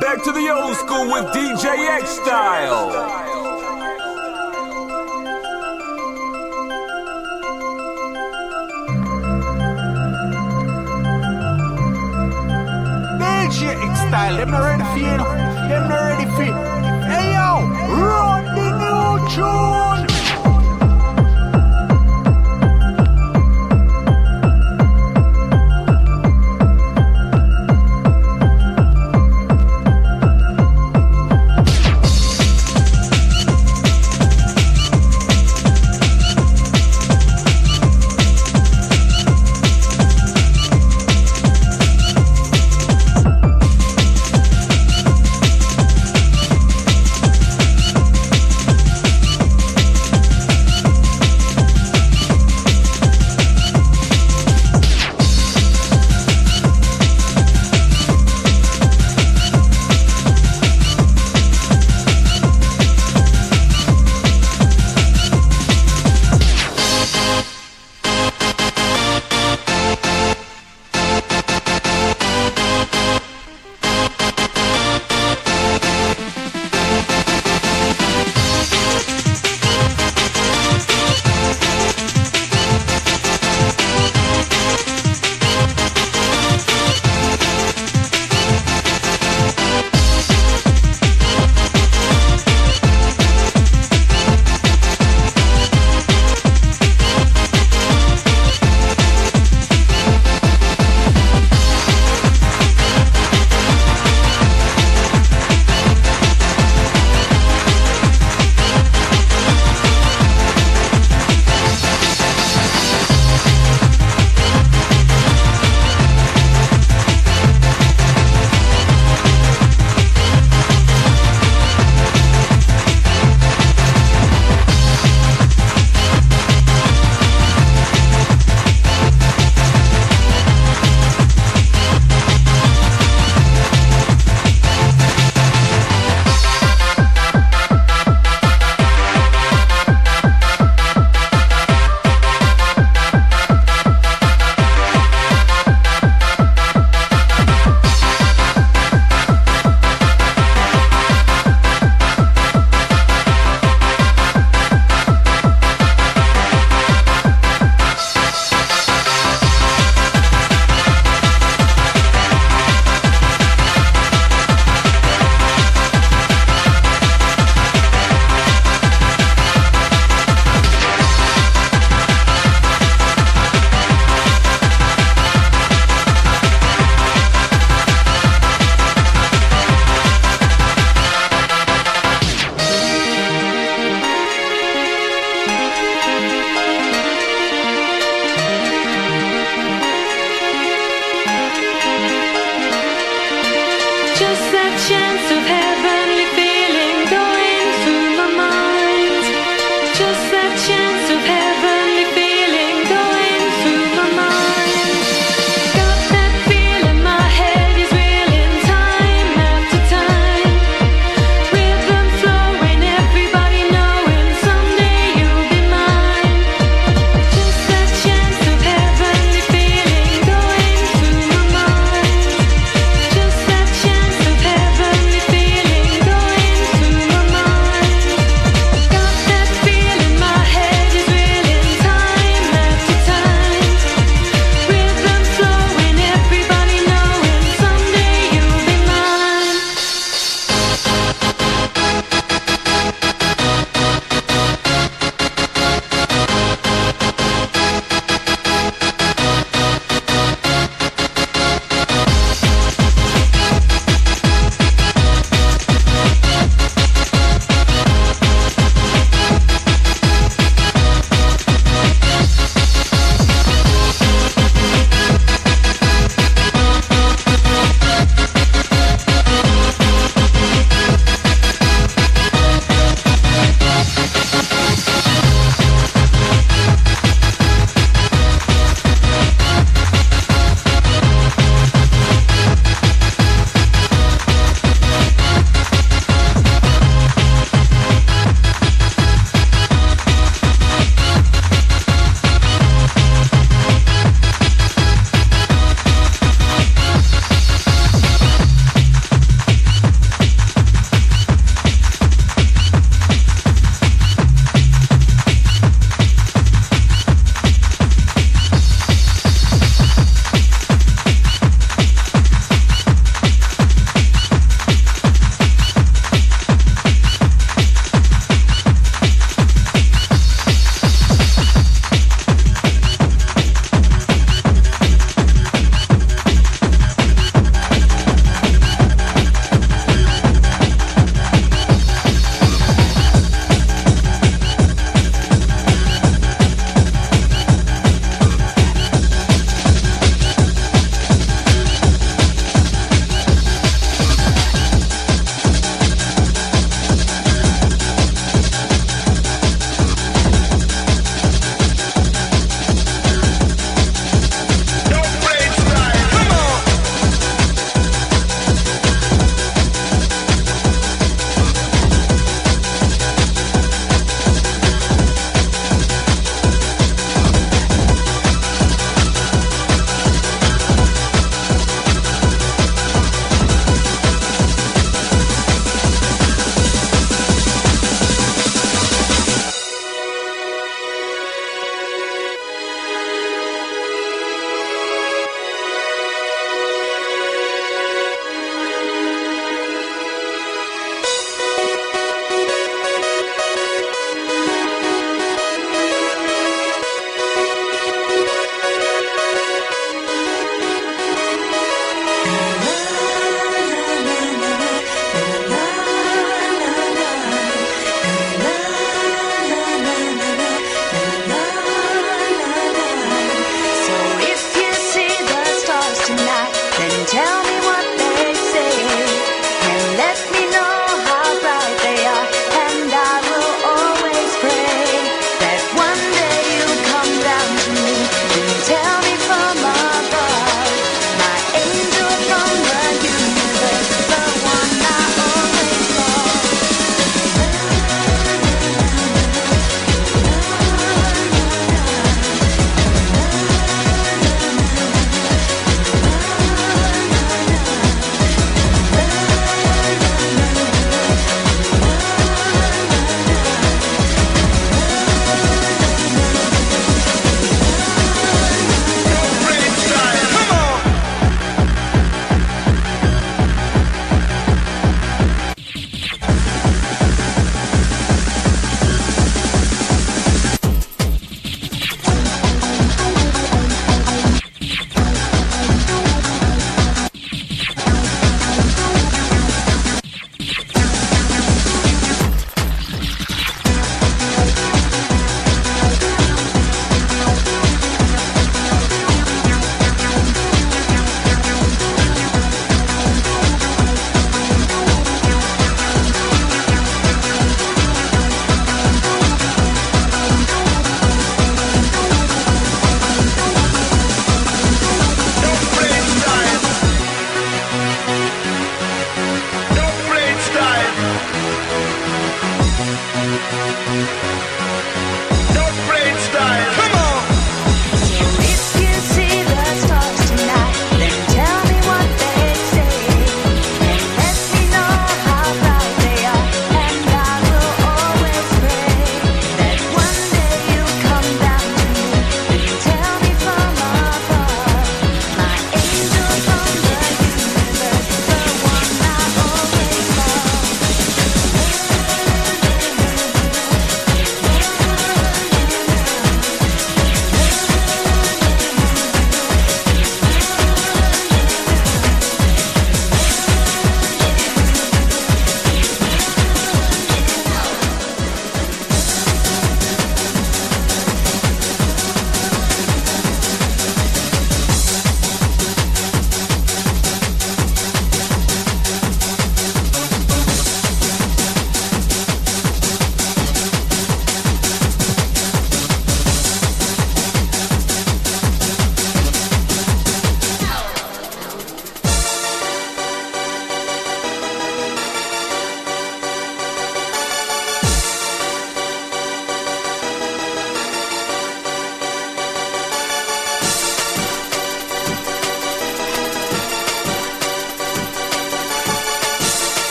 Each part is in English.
Back to the old school with DJ X Style. Style, them not ready for you, them not ready for. Hey yo, run the new tune.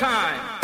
Time.